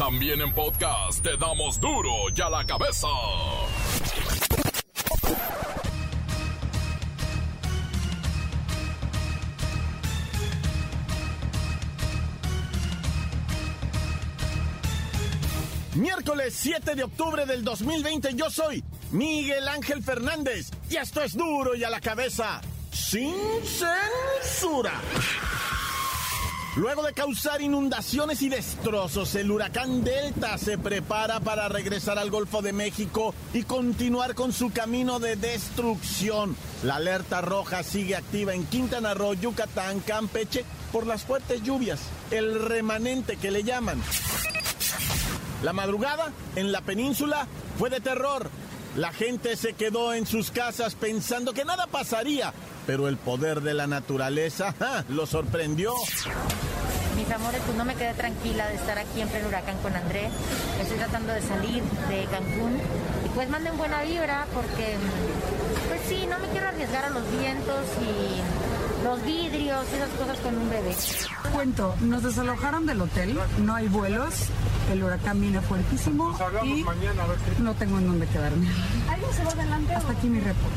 También en podcast te damos duro y a la cabeza. Miércoles 7 de octubre del 2020 yo soy Miguel Ángel Fernández y esto es duro y a la cabeza sin censura. Luego de causar inundaciones y destrozos, el huracán Delta se prepara para regresar al Golfo de México y continuar con su camino de destrucción. La alerta roja sigue activa en Quintana Roo, Yucatán, Campeche por las fuertes lluvias, el remanente que le llaman. La madrugada en la península fue de terror. La gente se quedó en sus casas pensando que nada pasaría, pero el poder de la naturaleza lo sorprendió. Mis amores, pues no me quedé tranquila de estar aquí en pleno huracán con André. Estoy tratando de salir de Cancún y pues manden buena vibra porque, pues sí, no me quiero arriesgar a los vientos y los vidrios y esas cosas con un bebé. Cuento, nos desalojaron del hotel, no hay vuelos, el huracán viene fuertísimo y no tengo en dónde quedarme. ¿Alguien se va adelante? Hasta aquí mi reporte.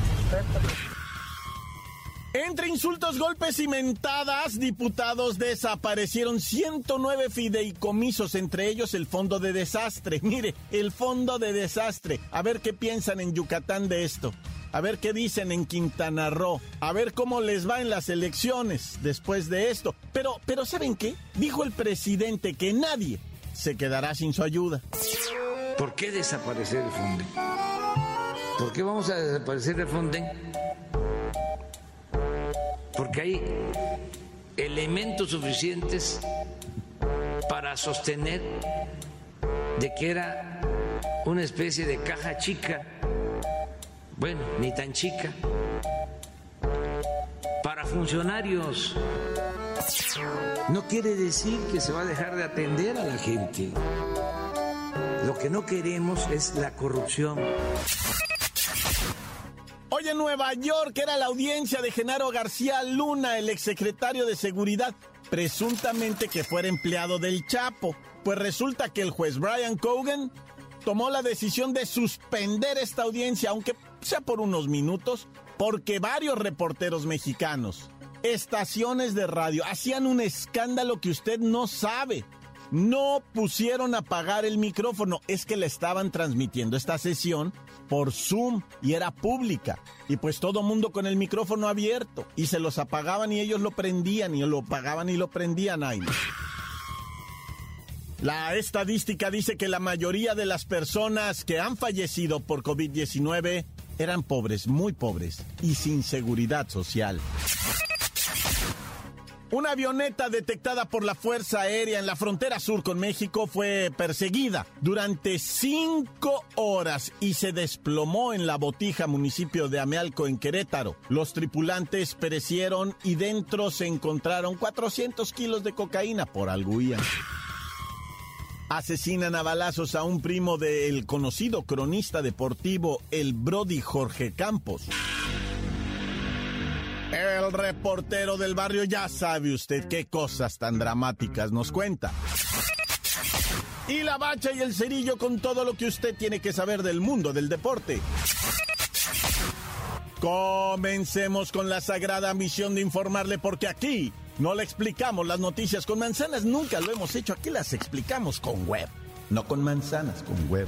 Entre insultos, golpes y mentadas, diputados desaparecieron 109 fideicomisos, entre ellos el Fondo de Desastre. Mire, el Fondo de Desastre. A ver qué piensan en Yucatán de esto. A ver qué dicen en Quintana Roo. A ver cómo les va en las elecciones después de esto. Pero, pero ¿saben qué? Dijo el presidente que nadie se quedará sin su ayuda. ¿Por qué desaparecer el Fonden? ¿Por qué vamos a desaparecer el Fonden? Porque hay elementos suficientes para sostener de que era una especie de caja chica, bueno, ni tan chica, para funcionarios. No quiere decir que se va a dejar de atender a la gente. Lo que no queremos es la corrupción. Hoy en Nueva York era la audiencia de Genaro García Luna, el exsecretario de Seguridad, presuntamente que fuera empleado del Chapo. Pues resulta que el juez Brian Cogan tomó la decisión de suspender esta audiencia, aunque sea por unos minutos, porque varios reporteros mexicanos, estaciones de radio, hacían un escándalo que usted no sabe. No pusieron a apagar el micrófono, es que le estaban transmitiendo esta sesión por Zoom y era pública. Y pues todo mundo con el micrófono abierto. Y se los apagaban y ellos lo prendían y lo apagaban y lo prendían. Ay, La estadística dice que la mayoría de las personas que han fallecido por COVID-19 eran pobres, muy pobres y sin seguridad social. Una avioneta detectada por la Fuerza Aérea en la frontera sur con México fue perseguida durante cinco horas y se desplomó en la Botija, municipio de Amealco, en Querétaro. Los tripulantes perecieron y dentro se encontraron 400 kilos de cocaína por alguía. Asesinan a balazos a un primo del conocido cronista deportivo, el Brody Jorge Campos. El reportero del barrio ya sabe usted qué cosas tan dramáticas nos cuenta. Y la bacha y el cerillo con todo lo que usted tiene que saber del mundo del deporte. Comencemos con la sagrada misión de informarle porque aquí no le explicamos las noticias con manzanas, nunca lo hemos hecho, aquí las explicamos con web, no con manzanas, con web.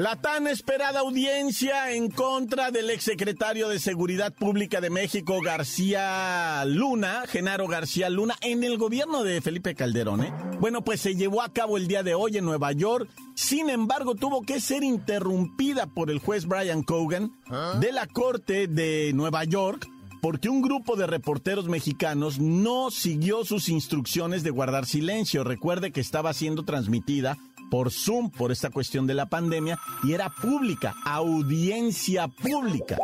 La tan esperada audiencia en contra del exsecretario de Seguridad Pública de México, García Luna, Genaro García Luna, en el gobierno de Felipe Calderón, ¿eh? Bueno, pues se llevó a cabo el día de hoy en Nueva York. Sin embargo, tuvo que ser interrumpida por el juez Brian Cogan de la Corte de Nueva York porque un grupo de reporteros mexicanos no siguió sus instrucciones de guardar silencio. Recuerde que estaba siendo transmitida por Zoom por esta cuestión de la pandemia y era pública, audiencia pública.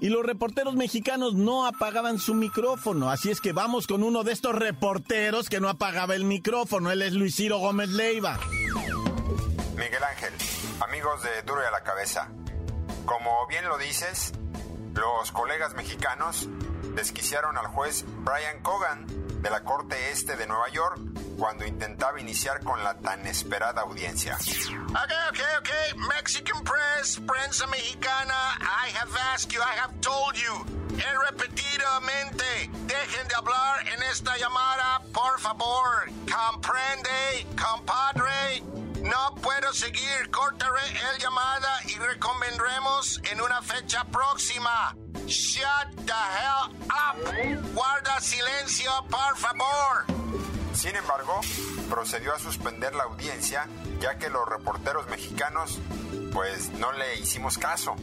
Y los reporteros mexicanos no apagaban su micrófono, así es que vamos con uno de estos reporteros que no apagaba el micrófono, él es Luis Ciro Gómez Leiva. Miguel Ángel, amigos de Duro y a la Cabeza, como bien lo dices, los colegas mexicanos desquiciaron al juez Brian Cogan de la Corte Este de Nueva York cuando intentaba iniciar con la tan esperada audiencia. Ok, ok, ok. Mexican press, prensa mexicana, I have asked you, I have told you. He repetidamente, dejen de hablar en esta llamada, por favor. Comprende, compadre. No puedo seguir. Cortaré el llamada y recomendremos en una fecha próxima. Shut the hell up. Guarda silencio, por favor. Sin embargo, procedió a suspender la audiencia ya que los reporteros mexicanos pues no le hicimos caso.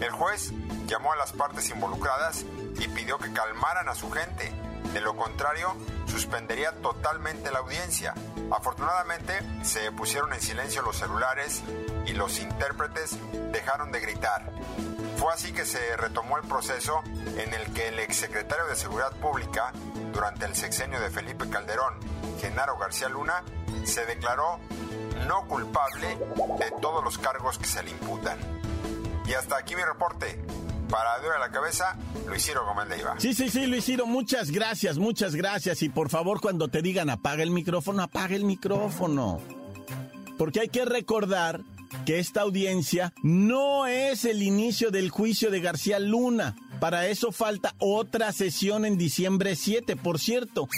El juez llamó a las partes involucradas y pidió que calmaran a su gente. De lo contrario, suspendería totalmente la audiencia. Afortunadamente, se pusieron en silencio los celulares y los intérpretes dejaron de gritar. Fue así que se retomó el proceso en el que el exsecretario de Seguridad Pública, durante el sexenio de Felipe Calderón, Genaro García Luna, se declaró no culpable de todos los cargos que se le imputan. Y hasta aquí mi reporte. Para Dura la Cabeza, Luis Gómez Leiva. Sí, sí, sí, Luis Ciro, muchas gracias, muchas gracias. Y por favor, cuando te digan apaga el micrófono, apaga el micrófono. Porque hay que recordar que esta audiencia no es el inicio del juicio de García Luna. Para eso falta otra sesión en diciembre 7. Por cierto,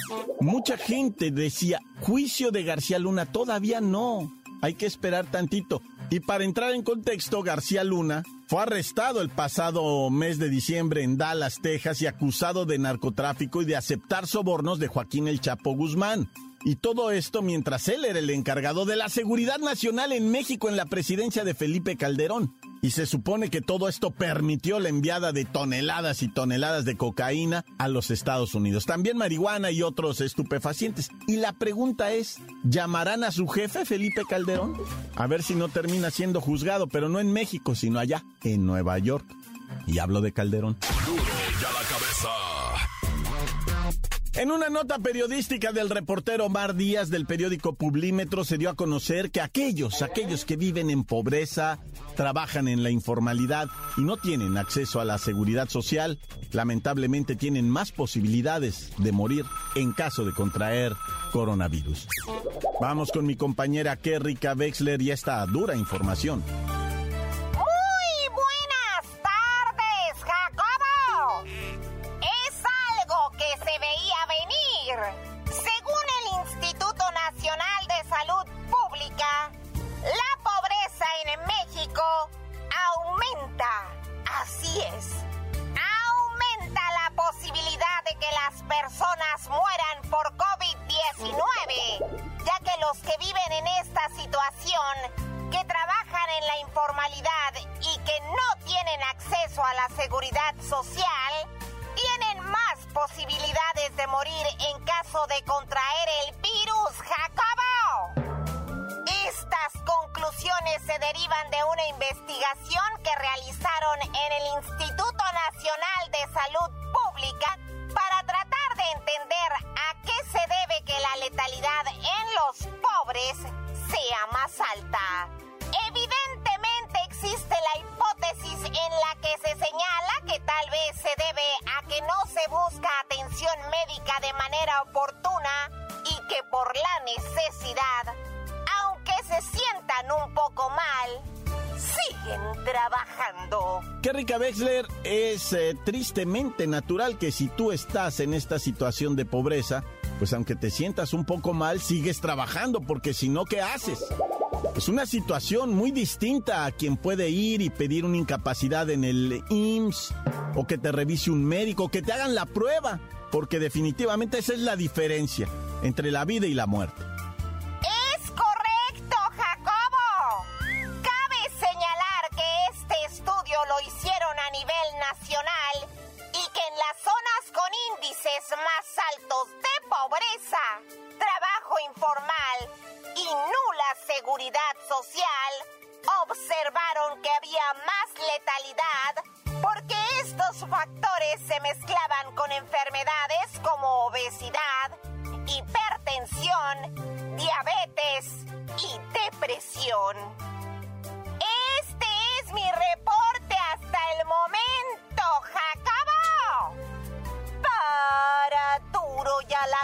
mucha gente decía, juicio de García Luna, todavía no. Hay que esperar tantito. Y para entrar en contexto, García Luna fue arrestado el pasado mes de diciembre en Dallas, Texas, y acusado de narcotráfico y de aceptar sobornos de Joaquín El Chapo Guzmán. Y todo esto mientras él era el encargado de la seguridad nacional en México en la presidencia de Felipe Calderón. Y se supone que todo esto permitió la enviada de toneladas y toneladas de cocaína a los Estados Unidos. También marihuana y otros estupefacientes. Y la pregunta es, ¿llamarán a su jefe Felipe Calderón? A ver si no termina siendo juzgado, pero no en México, sino allá, en Nueva York. Y hablo de Calderón. En una nota periodística del reportero Omar Díaz del periódico Publímetro se dio a conocer que aquellos, aquellos que viven en pobreza, trabajan en la informalidad y no tienen acceso a la seguridad social, lamentablemente tienen más posibilidades de morir en caso de contraer coronavirus. Vamos con mi compañera Kerrika Wexler y esta dura información. Es eh, tristemente natural que si tú estás en esta situación de pobreza, pues aunque te sientas un poco mal, sigues trabajando, porque si no, ¿qué haces? Es una situación muy distinta a quien puede ir y pedir una incapacidad en el IMSS, o que te revise un médico, que te hagan la prueba, porque definitivamente esa es la diferencia entre la vida y la muerte.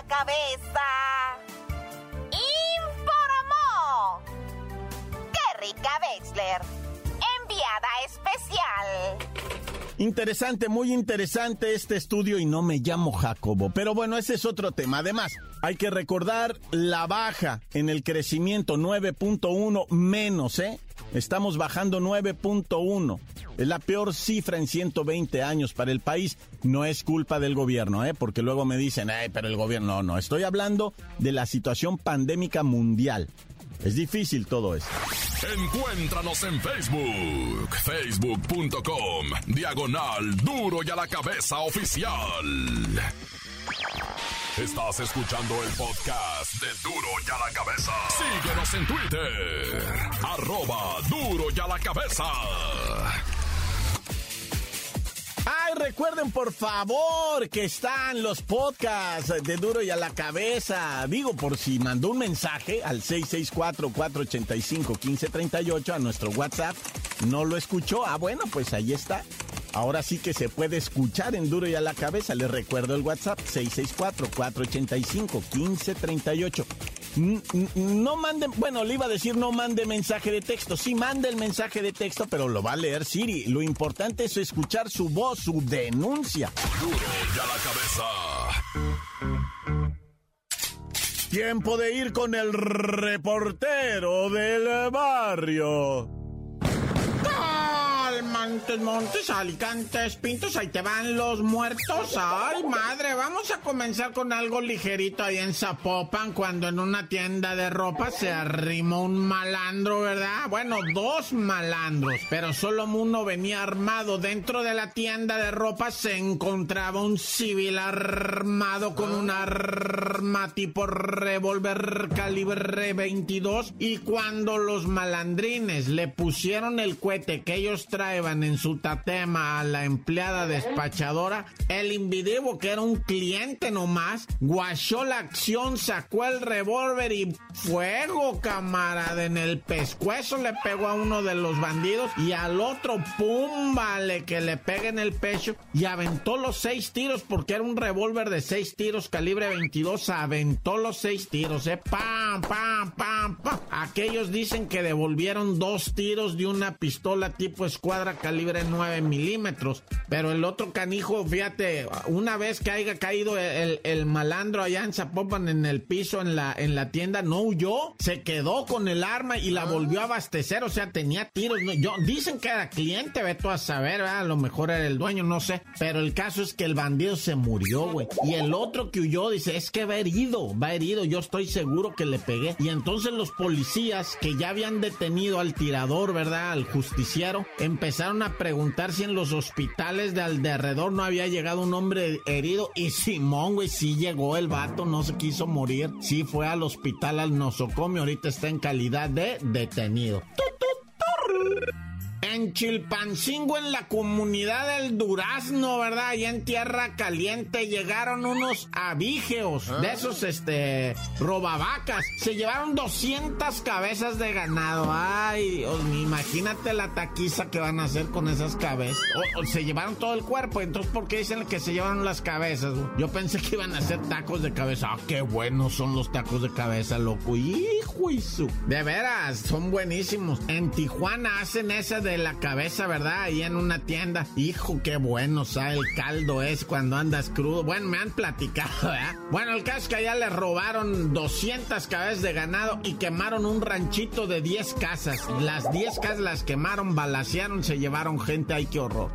Cabeza. Informó Kerrika Wexler, enviada especial. Interesante, muy interesante este estudio y no me llamo Jacobo. Pero bueno, ese es otro tema. Además, hay que recordar la baja en el crecimiento 9.1 menos, ¿eh? Estamos bajando 9.1. Es la peor cifra en 120 años para el país. No es culpa del gobierno, ¿eh? Porque luego me dicen, eh, pero el gobierno. No, no. Estoy hablando de la situación pandémica mundial. Es difícil todo esto. Encuéntranos en Facebook, facebook.com, diagonal duro y a la cabeza oficial. Estás escuchando el podcast de Duro y a la cabeza. Síguenos en Twitter, arroba duro y a la cabeza. Ay, recuerden por favor que están los podcasts de Duro y a la cabeza. Digo, por si mandó un mensaje al 664-485-1538 a nuestro WhatsApp, no lo escuchó. Ah, bueno, pues ahí está. Ahora sí que se puede escuchar en Duro y a la cabeza. Les recuerdo el WhatsApp 664-485-1538. No manden, bueno, le iba a decir no mande mensaje de texto. Sí, mande el mensaje de texto, pero lo va a leer Siri. Lo importante es escuchar su voz, su denuncia. Duro y a la cabeza. Tiempo de ir con el reportero del barrio. Montes, Montes, Alicantes, Pintos, ahí te van los muertos. Ay, madre, vamos a comenzar con algo ligerito ahí en Zapopan, cuando en una tienda de ropa se arrimó un malandro, ¿verdad? Bueno, dos malandros, pero solo uno venía armado. Dentro de la tienda de ropa se encontraba un civil armado con un arma tipo revólver calibre 22 y cuando los malandrines le pusieron el cohete que ellos en su tatema a la empleada despachadora, el individuo que era un cliente nomás, guachó la acción, sacó el revólver y fuego, camarada, en el pescuezo le pegó a uno de los bandidos y al otro, pum, vale, que le pegue en el pecho y aventó los seis tiros porque era un revólver de seis tiros calibre 22, aventó los seis tiros, eh, pam, pam, pam, pam. Aquellos dicen que devolvieron dos tiros de una pistola tipo escuadra calibre 9 milímetros. Pero el otro canijo, fíjate, una vez que haya caído el, el, malandro allá en Zapopan en el piso, en la, en la tienda, no huyó, se quedó con el arma y la volvió a abastecer, o sea, tenía tiros. Yo, dicen que era cliente, ve tú a saber, a lo mejor era el dueño, no sé. Pero el caso es que el bandido se murió, güey. Y el otro que huyó dice, es que va herido, va herido, yo estoy seguro que le pegué. Y entonces los policías que ya habían detenido al tirador, ¿verdad? Al justiciero, empezaron a preguntar si en los hospitales de alrededor no había llegado un hombre herido. Y Simón, güey, sí llegó el vato, no se quiso morir. Sí fue al hospital al nosocomio, ahorita está en calidad de detenido. En Chilpancingo, en la comunidad del Durazno, ¿verdad? Allá en Tierra Caliente llegaron unos abigeos, de esos, este, robavacas. Se llevaron 200 cabezas de ganado. Ay, Dios mío, imagínate la taquiza que van a hacer con esas cabezas. O, se llevaron todo el cuerpo, entonces, ¿por qué dicen que se llevaron las cabezas? Yo pensé que iban a hacer tacos de cabeza. Ah, qué buenos son los tacos de cabeza, loco. Hijo y su. De veras, son buenísimos. En Tijuana hacen ese de la cabeza, ¿verdad? Ahí en una tienda. Hijo, qué bueno sabe el caldo es cuando andas crudo. Bueno, me han platicado, ¿verdad? Bueno, el caso es que allá le robaron 200 cabezas de ganado y quemaron un ranchito de 10 casas. Las 10 casas las quemaron, balasearon, se llevaron gente. ¡Ay, qué horror!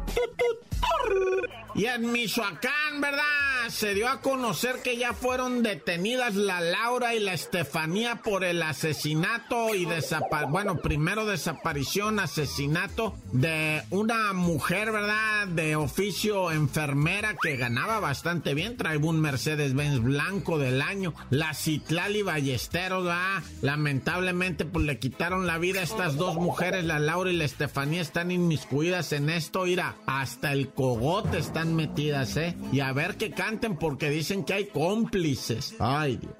Y en Michoacán, ¿verdad? se dio a conocer que ya fueron detenidas la Laura y la Estefanía por el asesinato y desaparición, bueno, primero desaparición, asesinato de una mujer, ¿verdad? De oficio enfermera que ganaba bastante bien, trae un Mercedes-Benz blanco del año, la Citlali Ballesteros, ¿verdad? Lamentablemente, pues le quitaron la vida a estas dos mujeres, la Laura y la Estefanía, están inmiscuidas en esto, mira, hasta el cogote están metidas, ¿eh? Y a ver que canten porque dicen que hay cómplices. Ay, Dios.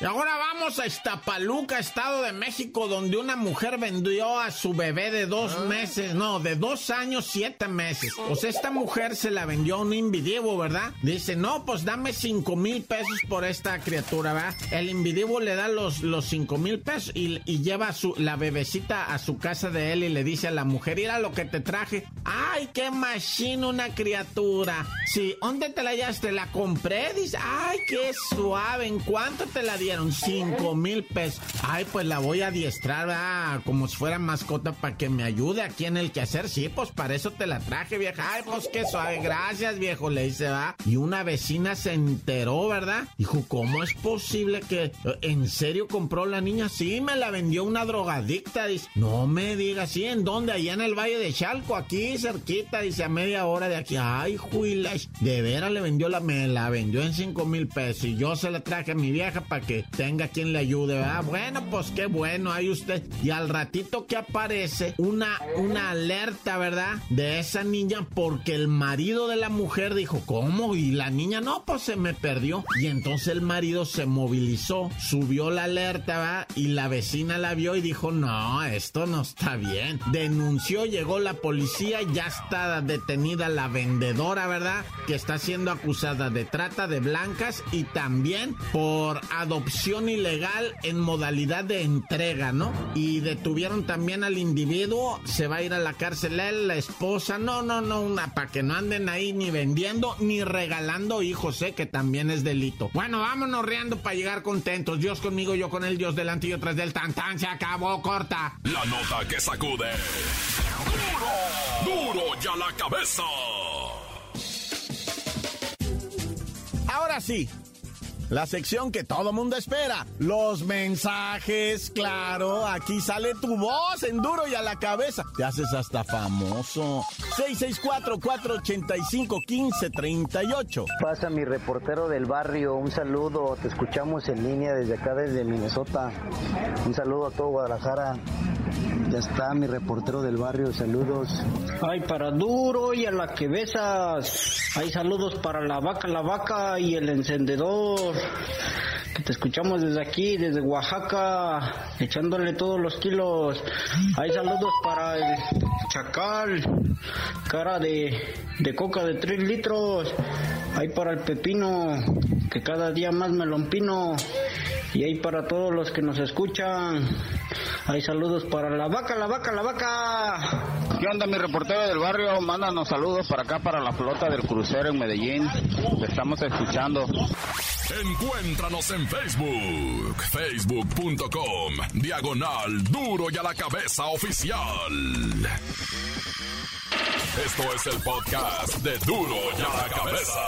Y ahora vamos a Iztapaluca, Estado de México, donde una mujer vendió a su bebé de dos ah. meses, no, de dos años, siete meses. Pues esta mujer se la vendió a un invidivo, ¿verdad? Dice, no, pues dame cinco mil pesos por esta criatura, ¿verdad? El invidivo le da los, los cinco mil pesos y, lleva su, la bebecita a su casa de él y le dice a la mujer, mira lo que te traje. ¡Ay, qué machine una criatura! Sí, ¿dónde te la hallaste? ¿La compré? Dice, ¡ay, qué suave! ¿En cuánto te la di? Dieron 5 mil pesos. Ay, pues la voy a adiestrar como si fuera mascota para que me ayude aquí en el quehacer. Sí, pues para eso te la traje, vieja. Ay, pues qué suave. Gracias, viejo, le dice, va. Y una vecina se enteró, ¿verdad? Dijo, ¿cómo es posible que en serio compró la niña? Sí, me la vendió una drogadicta. Dice, no me digas, ¿sí? ¿En dónde? Allá en el Valle de Chalco, aquí cerquita, dice, a media hora de aquí. Ay, juila, de veras le vendió la, me la vendió en 5 mil pesos. Y yo se la traje a mi vieja para que tenga quien le ayude, ¿verdad? Bueno, pues qué bueno, ahí usted. Y al ratito que aparece una, una alerta, ¿verdad? De esa niña porque el marido de la mujer dijo, ¿cómo? Y la niña, no, pues se me perdió. Y entonces el marido se movilizó, subió la alerta, ¿verdad? Y la vecina la vio y dijo, no, esto no está bien. Denunció, llegó la policía, ya está detenida la vendedora, ¿verdad? Que está siendo acusada de trata de blancas y también por ilegal en modalidad de entrega, ¿no? Y detuvieron también al individuo, se va a ir a la cárcel él, la esposa, no, no, no, una, para que no anden ahí ni vendiendo ni regalando hijos, ¿eh? Que también es delito. Bueno, vámonos riendo para llegar contentos. Dios conmigo, yo con él, Dios delante y yo tras del tan tan, se acabó, corta. La nota que sacude. Duro, duro ya la cabeza. Ahora sí. La sección que todo mundo espera. Los mensajes, claro. Aquí sale tu voz en duro y a la cabeza. Te haces hasta famoso. 664-485-1538. Pasa mi reportero del barrio. Un saludo. Te escuchamos en línea desde acá, desde Minnesota. Un saludo a todo Guadalajara. Ya está mi reportero del barrio, saludos. Ay, para duro y a la que besas. Hay saludos para la vaca, la vaca y el encendedor. Que te escuchamos desde aquí, desde Oaxaca, echándole todos los kilos. Hay saludos para el chacal, cara de, de coca de 3 litros. Hay para el pepino, que cada día más me lo empino. Y hay para todos los que nos escuchan. Hay saludos para la vaca, la vaca, la vaca. ¿Qué onda, mi reportero del barrio? Mándanos saludos para acá, para la flota del crucero en Medellín. Te estamos escuchando. Encuéntranos en Facebook, facebook.com, diagonal duro y a la cabeza oficial. Esto es el podcast de duro y a la cabeza.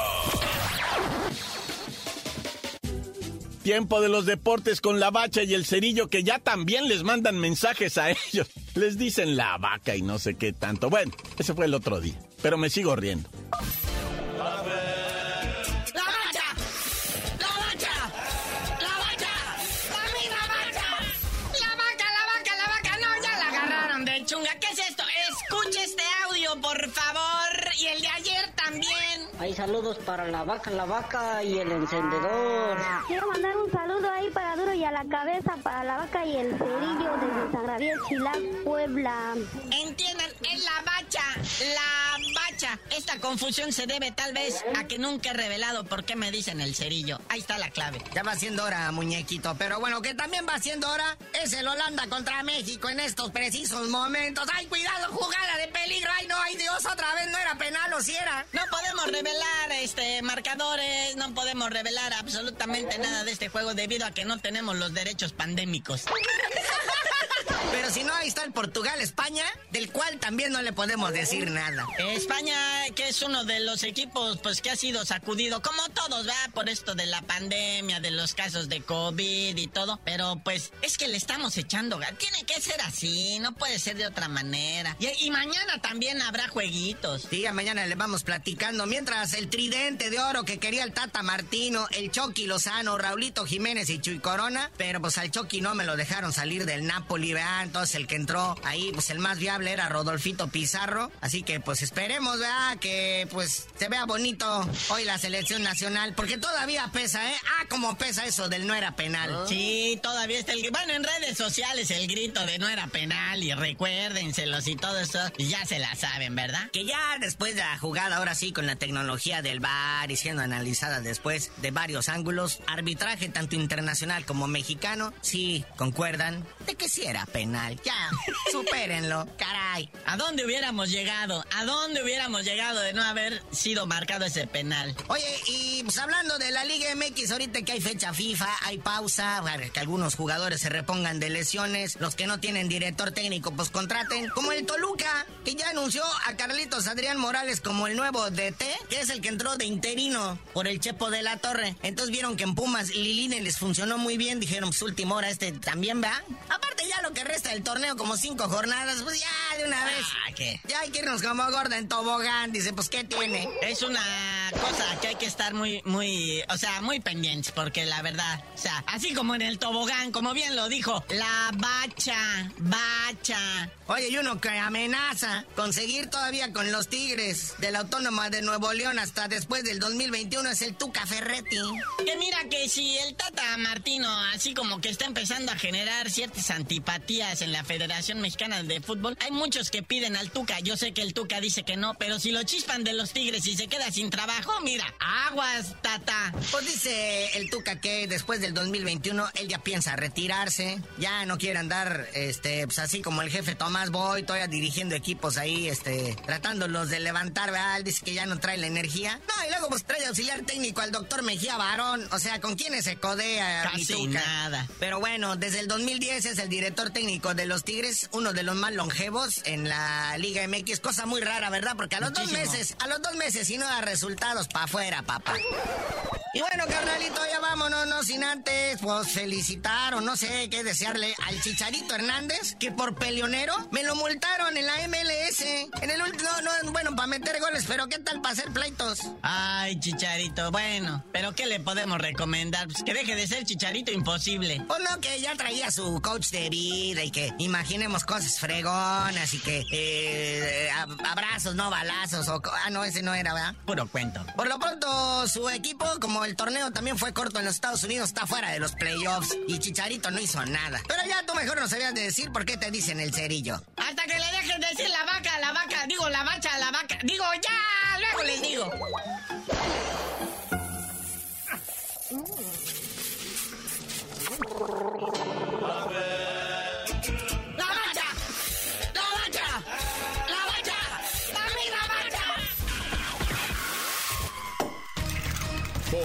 Tiempo de los deportes con la bacha y el cerillo que ya también les mandan mensajes a ellos. Les dicen la vaca y no sé qué tanto. Bueno, ese fue el otro día, pero me sigo riendo. Hay saludos para la vaca, la vaca y el encendedor. Quiero mandar un saludo ahí para Duro y a la cabeza, para la vaca y el cerillo desde San Javier, Chilac, Puebla. Entiendan, es la bacha, la bacha. Esta confusión se debe tal vez a que nunca he revelado por qué me dicen el cerillo. Ahí está la clave. Ya va siendo hora, muñequito. Pero bueno, que también va siendo hora es el Holanda contra México en estos precisos momentos. ¡Ay, cuidado, jugada de peligro! ¡Ay, no, ay Dios, otra vez no era penal o si era! No podemos revelar revelar este marcadores, no podemos revelar absolutamente nada de este juego debido a que no tenemos los derechos pandémicos. Pero si no, ahí está el Portugal-España, del cual también no le podemos decir nada. España, que es uno de los equipos pues que ha sido sacudido, como todos, ¿verdad? Por esto de la pandemia, de los casos de COVID y todo. Pero pues es que le estamos echando gas. Tiene que ser así, no puede ser de otra manera. Y, y mañana también habrá jueguitos. Sí, mañana le vamos platicando. Mientras el tridente de oro que quería el Tata Martino, el Chucky Lozano, Raulito Jiménez y Chuy Corona, pero pues al Chucky no me lo dejaron salir del Napoli, ¿verdad? Entonces el que entró ahí, pues el más viable era Rodolfito Pizarro. Así que pues esperemos, ¿verdad? Que pues se vea bonito hoy la selección nacional, porque todavía pesa, ¿eh? Ah, como pesa eso del no era penal. Sí, todavía está el... Bueno, en redes sociales el grito de no era penal y recuérdenselos y todo eso, ya se la saben, ¿verdad? Que ya después de la jugada, ahora sí, con la tecnología del VAR y siendo analizada después de varios ángulos, arbitraje tanto internacional como mexicano, sí, concuerdan de que sí era penal. Ya, supérenlo, caray. ¿A dónde hubiéramos llegado? ¿A dónde hubiéramos llegado de no haber sido marcado ese penal? Oye, y pues hablando de la Liga MX, ahorita que hay fecha FIFA, hay pausa, que algunos jugadores se repongan de lesiones, los que no tienen director técnico, pues contraten, como el Toluca, que ya anunció a Carlitos Adrián Morales como el nuevo DT, que es el que entró de interino por el Chepo de la Torre. Entonces vieron que en Pumas Liline les funcionó muy bien, dijeron, pues última hora este también va. Aparte ya lo que resta del torneo, como cinco jornadas, pues ya de una vez. Ah, ¿qué? Ya hay que irnos como gorda en tobogán, dice, pues ¿qué tiene? Es una cosa que hay que estar muy, muy, o sea, muy pendientes, porque la verdad, o sea, así como en el tobogán, como bien lo dijo, la bacha, bacha. Oye, y uno que amenaza con seguir todavía con los Tigres de la Autónoma de Nuevo León hasta después del 2021 es el Tuca Ferretti. Que mira que si el Tata Martino así como que está empezando a generar ciertas antipatías en la Federación Mexicana de Fútbol, hay muchos que piden al Tuca. Yo sé que el Tuca dice que no, pero si lo chispan de los Tigres y se queda sin trabajo, mira, aguas, Tata. Pues dice el Tuca que después del 2021 él ya piensa retirarse, ya no quiere andar, este, pues así como el jefe Tomás Boy, todavía dirigiendo equipos ahí, este, tratándolos de levantar, ¿verdad? Él dice que ya no trae la energía. No, y luego pues trae auxiliar técnico al doctor Mejía Barón, o sea, ¿con quiénes se codea? Casi nada. Pero bueno, desde el 2010 es el director técnico de los Tigres, uno de los más longevos en la Liga MX, cosa muy rara, ¿verdad? Porque a los Muchísimo. dos meses, a los dos meses, si no da resultados, pa' afuera, papá. Y bueno, carnalito, ya vámonos, no sin antes, pues felicitar o no sé qué desearle al Chicharito Hernández, que por peleonero me lo multaron en la MLS. En el último, no, no, bueno, para meter goles, pero ¿qué tal para hacer pleitos? Ay, Chicharito, bueno, pero ¿qué le podemos recomendar? Pues que deje de ser Chicharito imposible. Pues no, que ya traía su coach de vida y que imaginemos cosas fregonas y que eh, ab- abrazos, no balazos. O, ah, no, ese no era, ¿verdad? Puro cuento. Por lo pronto, su equipo, como el torneo también fue corto en los Estados Unidos, está fuera de los playoffs y Chicharito no hizo nada. Pero ya tú mejor no sabías de decir por qué te dicen el cerillo. Hasta que le dejen decir la vaca, la vaca, digo la bacha, la vaca, digo ya, luego les digo. ¡La bacha!